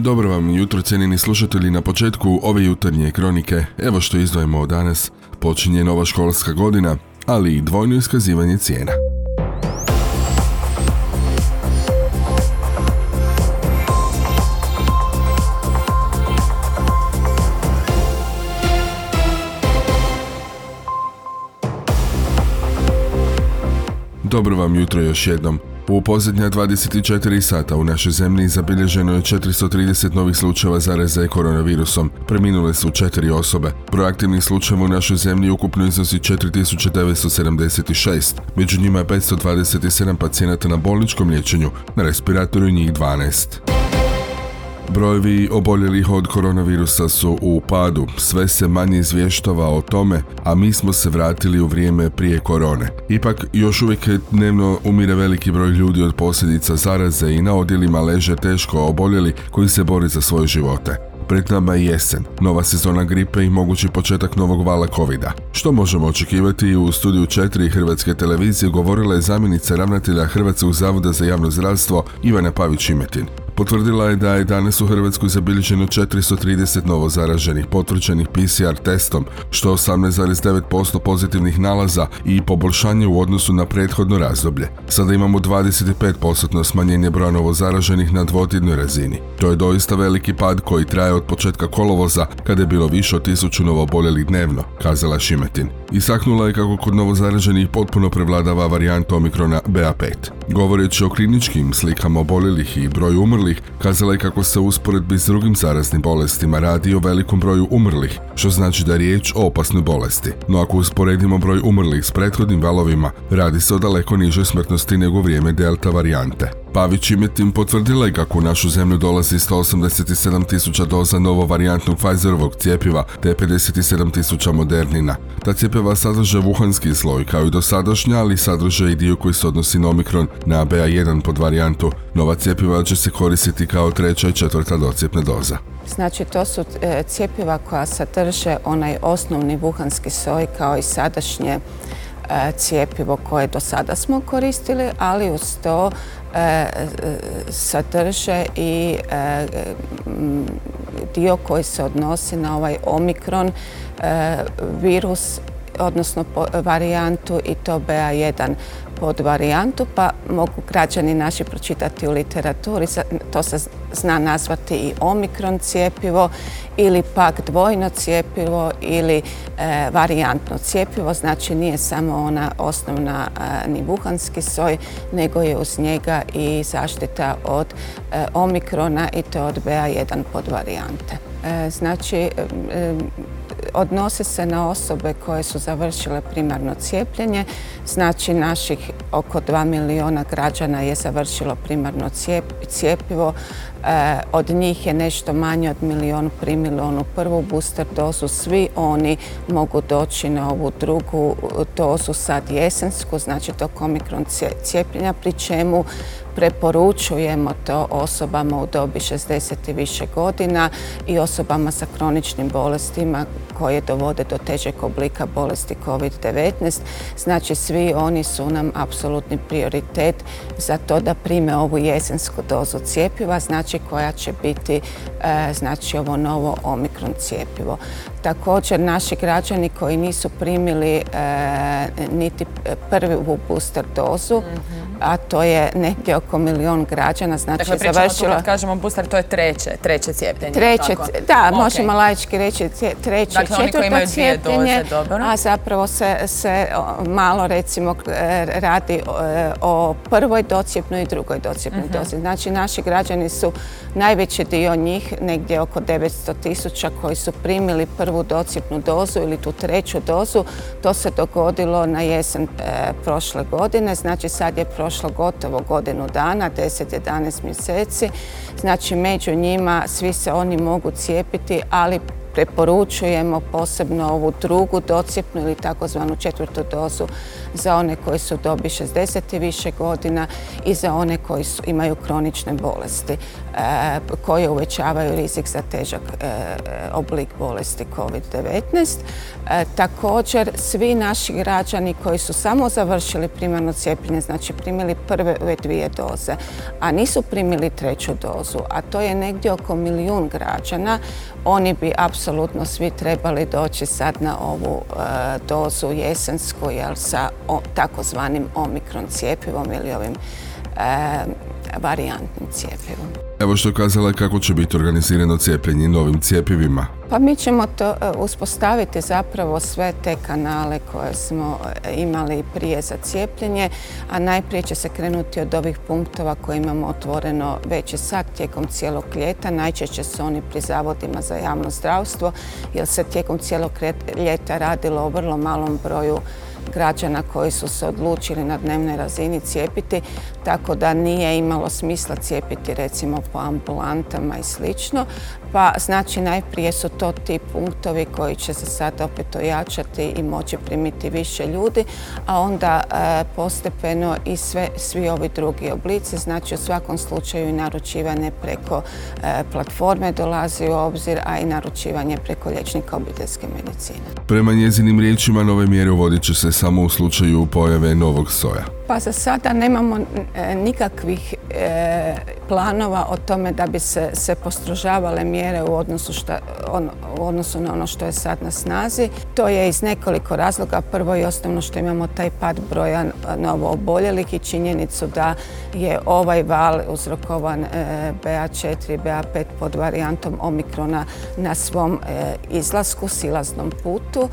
Dobro vam jutro cijenjeni slušatelji na početku ove jutarnje kronike. Evo što izdvojimo od danas. Počinje nova školska godina, ali i dvojno iskazivanje cijena. Dobro vam jutro još jednom. U posljednja 24 sata u našoj zemlji zabilježeno je 430 novih slučajeva zaraze koronavirusom. Preminule su četiri osobe. Broj aktivnih slučajeva u našoj zemlji ukupno iznosi 4976. Među njima je 527 pacijenata na bolničkom liječenju, na respiratoru njih 12. Brojevi oboljelih od koronavirusa su u padu, sve se manje izvještava o tome, a mi smo se vratili u vrijeme prije korone. Ipak, još uvijek dnevno umire veliki broj ljudi od posljedica zaraze i na odjelima leže teško oboljeli koji se bore za svoje živote. Pred nama je jesen, nova sezona gripe i mogući početak novog vala covida. Što možemo očekivati u studiju 4 Hrvatske televizije govorila je zamjenica ravnatelja Hrvatskog zavoda za javno zdravstvo Ivana Pavić-Imetin. Potvrdila je da je danas u Hrvatskoj zabilježeno 430 novo zaraženih potvrđenih PCR testom, što 18,9% pozitivnih nalaza i poboljšanje u odnosu na prethodno razdoblje. Sada imamo 25% smanjenje broja novo zaraženih na dvotjednoj razini. To je doista veliki pad koji traje od početka kolovoza kada je bilo više od tisuću novoboljelih dnevno, kazala Šimetin. Istaknula je kako kod novozaraženih potpuno prevladava varijanta omikrona BA5. Govoreći o kliničkim slikama oboljelih i broju umrlih, kazala je kako se usporedbi s drugim zaraznim bolestima radi o velikom broju umrlih, što znači da je riječ o opasnoj bolesti. No ako usporedimo broj umrlih s prethodnim valovima, radi se o daleko nižoj smrtnosti nego vrijeme delta varijante. Pavić Imetin potvrdila je kako u našu zemlju dolazi 187 tisuća doza novo varijantnog Pfizerovog cijepiva te 57 tisuća modernina. Ta cijepiva sadrže vuhanski sloj kao i dosadašnja, ali sadrže i dio koji se odnosi na Omikron na BA1 pod varijantu. Nova cijepiva će se koristiti kao treća i četvrta docijepna doza. Znači to su e, cijepiva koja sadrže onaj osnovni vuhanski soj kao i sadašnje e, cijepivo koje do sada smo koristili, ali uz to sadrže i e, dio koji se odnosi na ovaj omikron e, virus odnosno varijantu i to BA1 pod varijantu, pa mogu građani naši pročitati u literaturi. To se zna nazvati i omikron cijepivo ili pak dvojno cijepivo ili e, varijantno cijepivo. Znači nije samo ona osnovna e, ni buhanski soj, nego je uz njega i zaštita od e, omikrona i to od BA1 pod varijante. Znači, odnose se na osobe koje su završile primarno cijepljenje. Znači naših oko 2 miliona građana je završilo primarno cijepivo. E, od njih je nešto manje od milijonu primili onu prvu booster dozu. Svi oni mogu doći na ovu drugu dozu sad jesensku, znači to komikron cijepljenja, pri čemu preporučujemo to osobama u dobi 60 i više godina i osobama sa kroničnim bolestima koje dovode do težeg oblika bolesti COVID-19. Znači svi oni su nam apsolutni prioritet za to da prime ovu jesensku dozu cijepiva, znači koja će biti e, znači ovo novo omikron cijepivo. Također naši građani koji nisu primili e, niti prvu booster dozu, mhm a to je negdje oko milion građana. Znači, dakle, pričamo završilo... tu kad kažemo booster, to je treće, treće cijepljenje. Treće, da, možemo laički reći treće, dakle, četvrto cijepljenje, a zapravo se, se malo recimo e, radi e, o prvoj docijepnoj i drugoj docijepnoj uh dozi. Znači, naši građani su najveći dio njih, negdje oko 900 tisuća koji su primili prvu docijepnu dozu ili tu treću dozu. To se dogodilo na jesen e, prošle godine, znači sad je prošle prošlo gotovo godinu dana, 10-11 mjeseci. Znači među njima svi se oni mogu cijepiti, ali preporučujemo posebno ovu drugu docijepnu ili takozvanu četvrtu dozu za one koji su dobi 60 i više godina i za one koji imaju kronične bolesti koje uvećavaju rizik za težak oblik bolesti COVID-19. Također, svi naši građani koji su samo završili primarno cijepljenje, znači primili prve dvije doze, a nisu primili treću dozu, a to je negdje oko milijun građana, oni bi apsolutno svi trebali doći sad na ovu dozu jesensku jel, sa takozvanim omikron cijepivom ili ovim varijantnim cijepivom. Evo što kazala kako će biti organizirano cijepljenje novim cijepivima. Pa mi ćemo to e, uspostaviti zapravo sve te kanale koje smo e, imali prije za cijepljenje, a najprije će se krenuti od ovih punktova koje imamo otvoreno već sad tijekom cijelog ljeta. Najčešće su oni pri zavodima za javno zdravstvo, jer se tijekom cijelog ljeta radilo o vrlo malom broju građana koji su se odlučili na dnevnoj razini cijepiti, tako da nije imalo smisla cijepiti recimo po ambulantama i slično. Pa znači najprije su to ti punktovi koji će se sad opet ojačati i moći primiti više ljudi, a onda e, postepeno i svi ovi drugi oblici, znači u svakom slučaju i naručivanje preko e, platforme dolazi u obzir, a i naručivanje preko liječnika obiteljske medicine. Prema njezinim riječima nove mjere uvodit će se samo u slučaju pojave novog soja. Pa za sada nemamo e, nikakvih planova o tome da bi se, se postrožavale mjere u odnosu, u odnosu na ono što je sad na snazi. To je iz nekoliko razloga. Prvo i osnovno što imamo taj pad broja novo oboljelih i činjenicu da je ovaj val uzrokovan e, BA4 i BA5 pod varijantom omikrona na svom e, izlasku, silaznom putu.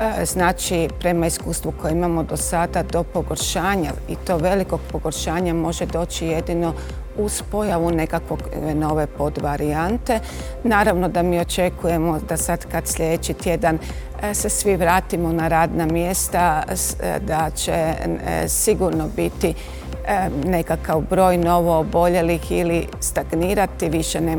E, znači, prema iskustvu koje imamo do sada, do pogoršanja i to velikog pogoršanja može doći jedino uz pojavu nekakvog e, nove podvarijante. Naravno da mi očekujemo da sad kad sljedeći tjedan e, se svi vratimo na radna mjesta, da će sigurno biti nekakav broj novo oboljelih ili stagnirati, više ne,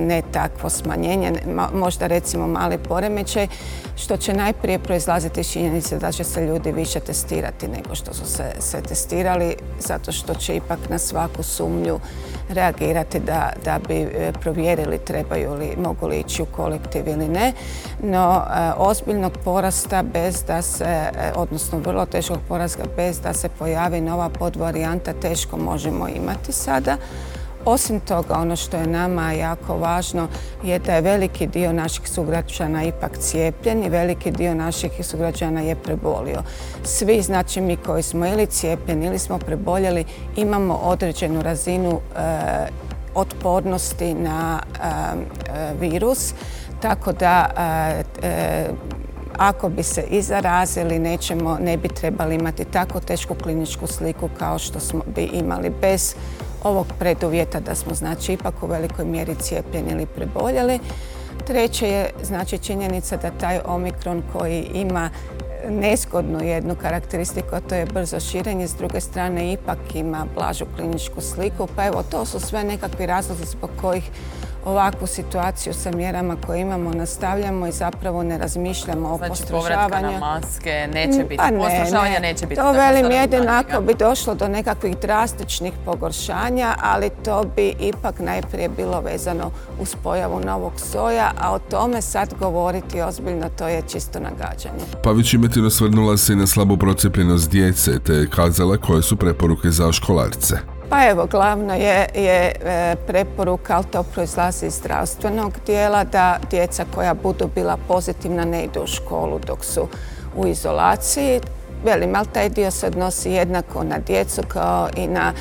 ne takvo smanjenje, možda recimo mali poremećaj, što će najprije proizlaziti iz činjenice da će se ljudi više testirati nego što su se, se testirali, zato što će ipak na svaku sumnju reagirati da, da bi e, provjerili trebaju li, mogu li ići u kolektiv ili ne. No, e, ozbiljnog porasta bez da se, e, odnosno vrlo teškog porasta bez da se pojavi nova podvarijanta teško možemo imati sada. Osim toga, ono što je nama jako važno je da je veliki dio naših sugrađana ipak cijepljen i veliki dio naših sugrađana je prebolio. Svi, znači mi koji smo ili cijepljeni ili smo preboljeli, imamo određenu razinu e, otpornosti na e, virus, tako da ako bi se i zarazili, nećemo, ne bi trebali imati tako tešku kliničku sliku kao što smo bi imali bez ovog preduvjeta da smo znači ipak u velikoj mjeri cijepljeni ili preboljeli. Treće je znači činjenica da taj omikron koji ima neskodnu jednu karakteristiku, a to je brzo širenje, s druge strane ipak ima blažu kliničku sliku. Pa evo, to su sve nekakvi razlozi zbog kojih ovakvu situaciju sa mjerama koje imamo nastavljamo i zapravo ne razmišljamo o znači, postrožavanju. Znači maske neće biti, pa ne, neće biti. To velim jedino ako bi došlo do nekakvih drastičnih pogoršanja, ali to bi ipak najprije bilo vezano uz pojavu novog soja, a o tome sad govoriti ozbiljno to je čisto nagađanje. Pavić Imetin osvrnula se i na slabu procijepljenost djece te je kazala koje su preporuke za školarce. Pa evo, glavno je, je e, preporuka, ali to proizlazi iz zdravstvenog dijela, da djeca koja budu bila pozitivna ne idu u školu dok su u izolaciji. Velim, ali taj dio se odnosi jednako na djecu kao i na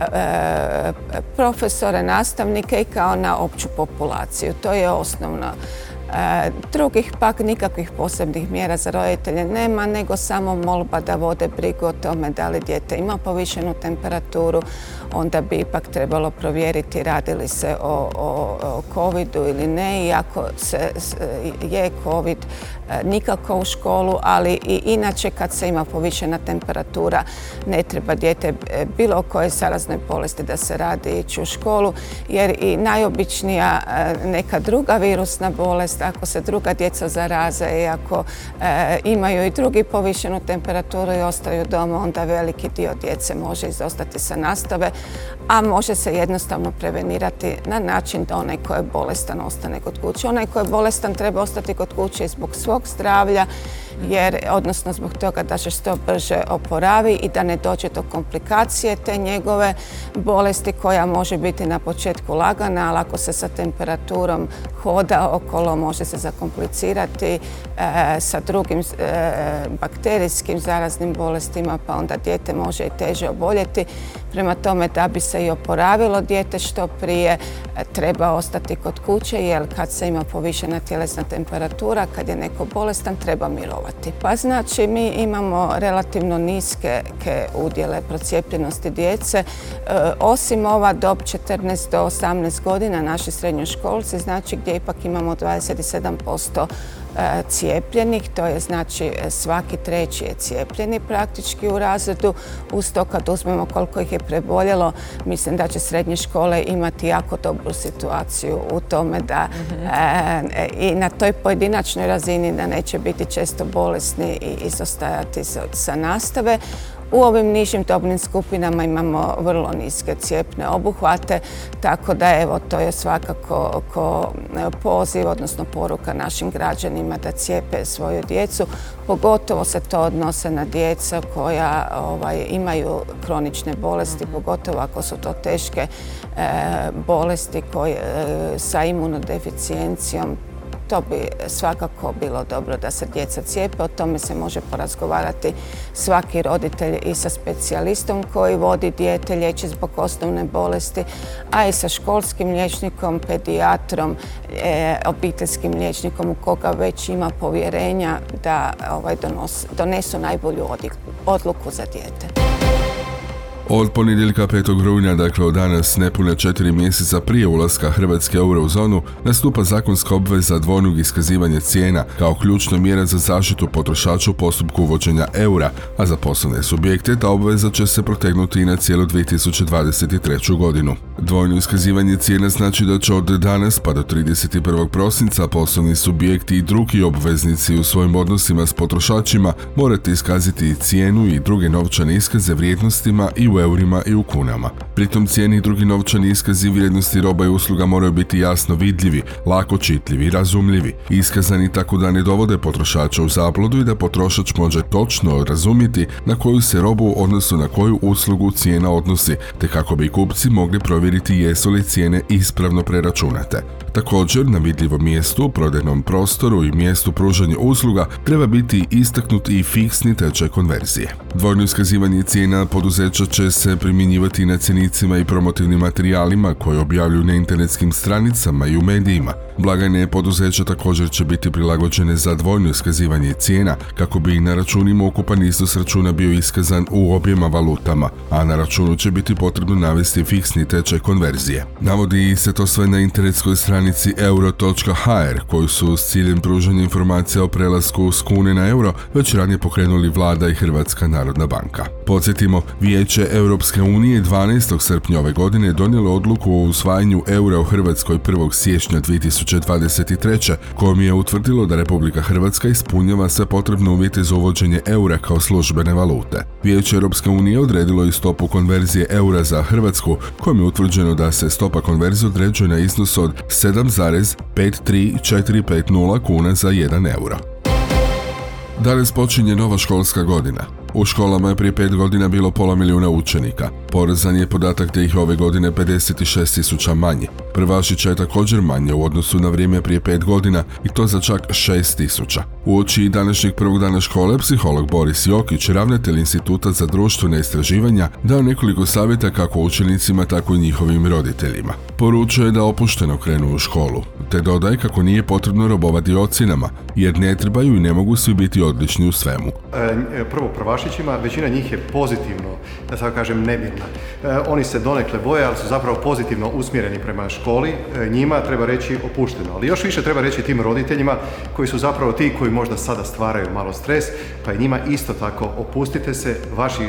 e, profesore, nastavnike i kao na opću populaciju. To je osnovno. E, drugih pak nikakvih posebnih mjera za roditelje nema, nego samo molba da vode brigu o tome da li dijete ima povišenu temperaturu, onda bi ipak trebalo provjeriti radi li se o, o, covidu ili ne. I ako se, je covid e, nikako u školu, ali i inače kad se ima povišena temperatura ne treba dijete e, bilo koje saraznoj bolesti da se radi ići u školu jer i najobičnija neka druga virusna bolest ako se druga djeca zaraze i ako e, imaju i drugi povišenu temperaturu i ostaju doma, onda veliki dio djece može izostati sa nastave, a može se jednostavno prevenirati na način da onaj ko je bolestan ostane kod kuće. Onaj ko je bolestan treba ostati kod kuće zbog svog zdravlja, jer, odnosno zbog toga da se što brže oporavi i da ne dođe do komplikacije te njegove bolesti koja može biti na početku lagana, ali ako se sa temperaturom hoda okolo može se zakomplicirati e, sa drugim e, bakterijskim zaraznim bolestima pa onda dijete može i teže oboljeti. Prema tome da bi se i oporavilo dijete što prije e, treba ostati kod kuće jer kad se ima povišena tjelesna temperatura, kad je neko bolestan treba mirovati. Pa znači mi imamo relativno niske udjele procijepljenosti djece. Osim ova dob 14 do 18 godina naši srednjoškolci, znači gdje ipak imamo 27% e, cijepljenih, to je znači svaki treći je cijepljeni praktički u razredu. Uz to kad uzmemo koliko ih je preboljelo, mislim da će srednje škole imati jako dobru situaciju u tome da e, i na toj pojedinačnoj razini da neće biti često bolesni i izostajati sa nastave. U ovim nižim dobnim skupinama imamo vrlo niske cijepne obuhvate, tako da evo to je svakako ko poziv, odnosno poruka našim građanima da cijepe svoju djecu. Pogotovo se to odnose na djeca koja ovaj, imaju kronične bolesti, mhm. pogotovo ako su to teške e, bolesti koje, e, sa imunodeficijencijom, to bi svakako bilo dobro da se djeca cijepe. O tome se može porazgovarati svaki roditelj i sa specijalistom koji vodi dijete, liječi zbog osnovne bolesti, a i sa školskim liječnikom, pedijatrom, e, obiteljskim liječnikom u koga već ima povjerenja da ovaj, donesu najbolju odluku za dijete. Od ponedjeljka 5. rujna, dakle od danas nepune četiri mjeseca prije ulaska Hrvatske u eurozonu, nastupa zakonska obveza dvojnog iskazivanja cijena kao ključna mjera za zaštitu potrošača u postupku uvođenja eura, a za poslovne subjekte ta obveza će se protegnuti i na cijelu 2023. godinu. Dvojno iskazivanje cijena znači da će od danas pa do 31. prosinca poslovni subjekti i drugi obveznici u svojim odnosima s potrošačima morati iskaziti cijenu i druge novčane iskaze vrijednostima i u eurima i u kunama. Pritom cijeni i drugi novčani iskazi vrijednosti roba i usluga moraju biti jasno vidljivi, lako čitljivi i razumljivi, iskazani tako da ne dovode potrošača u zabludu i da potrošač može točno razumjeti na koju se robu odnosno na koju uslugu cijena odnosi, te kako bi kupci mogli provjeriti jesu li cijene ispravno preračunate. Također, na vidljivom mjestu, prodajnom prostoru i mjestu pružanja usluga treba biti istaknut i fiksni tečaj konverzije. Dvojno iskazivanje cijena poduzeća će se primjenjivati na cjenicima i promotivnim materijalima koje objavljuju na internetskim stranicama i u medijima. Blagajne poduzeća također će biti prilagođene za dvojno iskazivanje cijena kako bi na računima ukupan iznos računa bio iskazan u objema valutama, a na računu će biti potrebno navesti fiksni tečaj konverzije. Navodi se to sve na internetskoj stranici euro.hr koju su s ciljem pružanja informacija o prelasku s kune na euro već ranije pokrenuli vlada i Hrvatska narodna banka. Podsjetimo, Vijeće Europske unije 12. srpnja ove godine donijelo odluku o usvajanju eura u Hrvatskoj 1. siječnja 2023. kojom je utvrdilo da Republika Hrvatska ispunjava sve potrebne uvjete za uvođenje eura kao službene valute. Vijeće Europske unije odredilo i stopu konverzije eura za Hrvatsku, kojom je utvrđeno da se stopa konverzije određuje na iznos od 7,53450 kuna za 1 euro. Danas počinje nova školska godina. U školama je prije pet godina bilo pola milijuna učenika. Porezan je podatak da ih ove godine 56 tisuća manje. Prvašića je također manje u odnosu na vrijeme prije pet godina i to za čak 6 tisuća. U oči današnjeg prvog dana škole psiholog Boris Jokić, ravnatelj Instituta za društvene istraživanja, dao nekoliko savjeta kako učenicima, tako i njihovim roditeljima. Poručuje da opušteno krenu u školu, te dodaje kako nije potrebno robovati ocjenama, jer ne trebaju i ne mogu svi biti odlični u svemu. E, prvo, prvašićima, većina njih je pozitivno, da sad kažem. E, oni se donekle boje, ali su zapravo pozitivno usmjereni prema školi. E, njima treba reći opušteno, ali još više treba reći tim roditeljima koji su zapravo ti koji možda sada stvaraju malo stres, pa je njima isto tako opustite se, vaši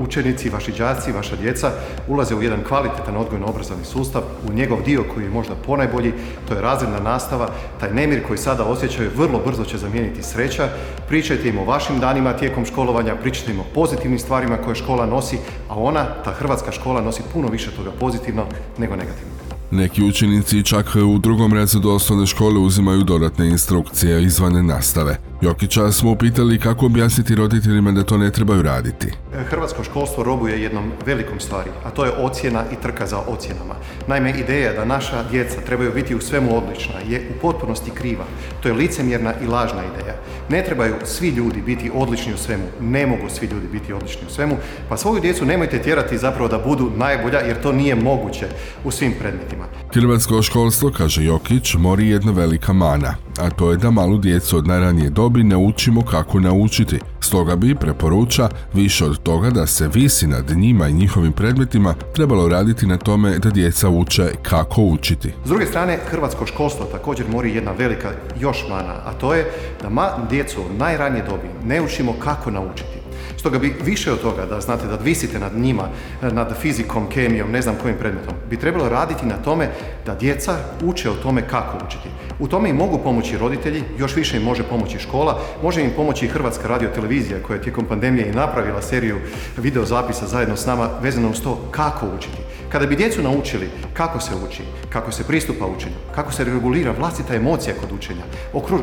učenici, vaši đaci, vaša djeca ulaze u jedan kvalitetan odgojno-obrazovni sustav, u njegov dio koji je možda ponajbolji, to je razredna nastava, taj nemir koji sada osjećaju vrlo brzo će zamijeniti sreća. Pričajte im o vašim danima tijekom školovanja, pričajte im o pozitivnim stvarima koje škola nosi, a ona, ta hrvatska škola, nosi puno više toga pozitivno nego negativno. Neki učenici čak u drugom razredu osnovne škole uzimaju dodatne instrukcije izvane nastave. Jokića smo upitali kako objasniti roditeljima da to ne trebaju raditi. E, hrvatsko školstvo robuje jednom velikom stvari, a to je ocjena i trka za ocjenama. Naime, ideja da naša djeca trebaju biti u svemu odlična je u potpunosti kriva. To je licemjerna i lažna ideja. Ne trebaju svi ljudi biti odlični u svemu. Ne mogu svi ljudi biti odlični u svemu. Pa svoju djecu nemojte tjerati zapravo da budu najbolja jer to nije moguće u svim predmetima. Hrvatsko školstvo, kaže Jokić, mori jedna velika mana, a to je da malu djecu od najranije dobi ne učimo kako naučiti. Stoga bi, preporuča, više od toga da se visi nad njima i njihovim predmetima, trebalo raditi na tome da djeca uče kako učiti. S druge strane, hrvatsko školstvo također mori jedna velika još mana, a to je da ma djecu najranije dobi ne učimo kako naučiti. Stoga bi više od toga da znate da visite nad njima, nad fizikom, kemijom, ne znam kojim predmetom, bi trebalo raditi na tome da djeca uče o tome kako učiti. U tome im mogu pomoći roditelji, još više im može pomoći škola, može im pomoći i Hrvatska radio televizija koja je tijekom pandemije i napravila seriju videozapisa zajedno s nama vezano uz to kako učiti. Kada bi djecu naučili kako se uči, kako se pristupa učenju, kako se regulira vlastita emocija kod učenja,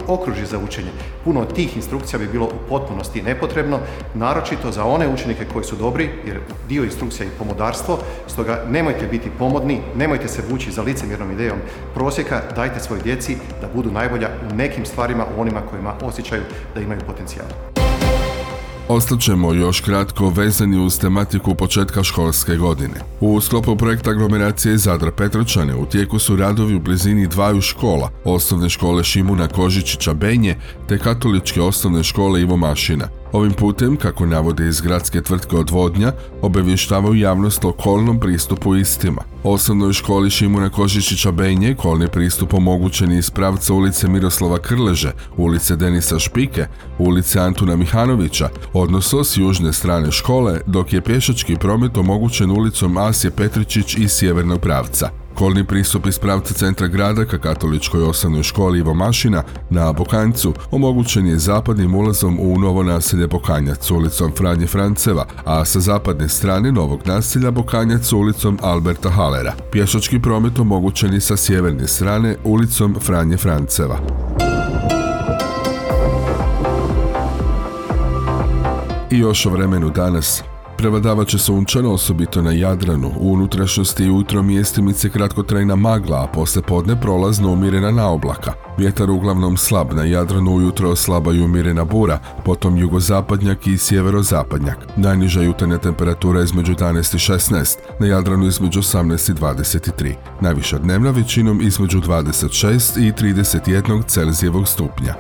okruži za učenje, puno tih instrukcija bi bilo u potpunosti nepotrebno, naročito za one učenike koji su dobri, jer dio instrukcija je pomodarstvo, stoga nemojte biti pomodni, nemojte se vući za licemjernom idejom prosjeka, dajte svoj djeci da budu najbolja u nekim stvarima, u onima kojima osjećaju da imaju potencijal. Ostaćemo još kratko vezani uz tematiku početka školske godine. U sklopu projekta aglomeracije Zadra Petročane u tijeku su radovi u blizini dvaju škola, osnovne škole Šimuna Kožičića Benje te katoličke osnovne škole Ivo Mašina. Ovim putem, kako navode iz gradske tvrtke odvodnja, obavještavaju javnost o kolnom pristupu istima. Osnovnoj školi Šimuna Kožičića Benje kolni pristup omogućen iz pravca ulice Miroslava Krleže, ulice Denisa Špike, ulice Antuna Mihanovića, odnosno s južne strane škole, dok je pješački promet omogućen ulicom Asje Petričić iz sjevernog pravca. Kolni pristup iz pravca centra grada ka katoličkoj osnovnoj školi Ivo Mašina na Bokanjcu omogućen je zapadnim ulazom u novo naselje Bokanjac ulicom Franje Franceva, a sa zapadne strane novog naselja Bokanjac ulicom Alberta Halera. Pješački promet omogućen je sa sjeverne strane ulicom Franje Franceva. I još o vremenu danas. Prevladavat će sunčano, osobito na Jadranu. U unutrašnjosti i ujutro mjestimice kratkotrajna magla, a posle podne prolazno umirena na oblaka. Vjetar uglavnom slab, na Jadranu ujutro slaba i umirena bura, potom jugozapadnjak i sjeverozapadnjak. Najniža jutarnja temperatura između 11 i 16, na Jadranu između 18 i 23. Najviša dnevna većinom između 26 i 31 Celzijevog stupnja.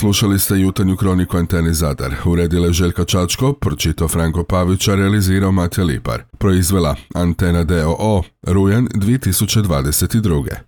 Slušali ste jutarnju kroniku Antene Zadar. Uredile Željka Čačko, pročitao Franko Pavića, realizirao Matija Lipar. Proizvela Antena DOO, Rujan 2022.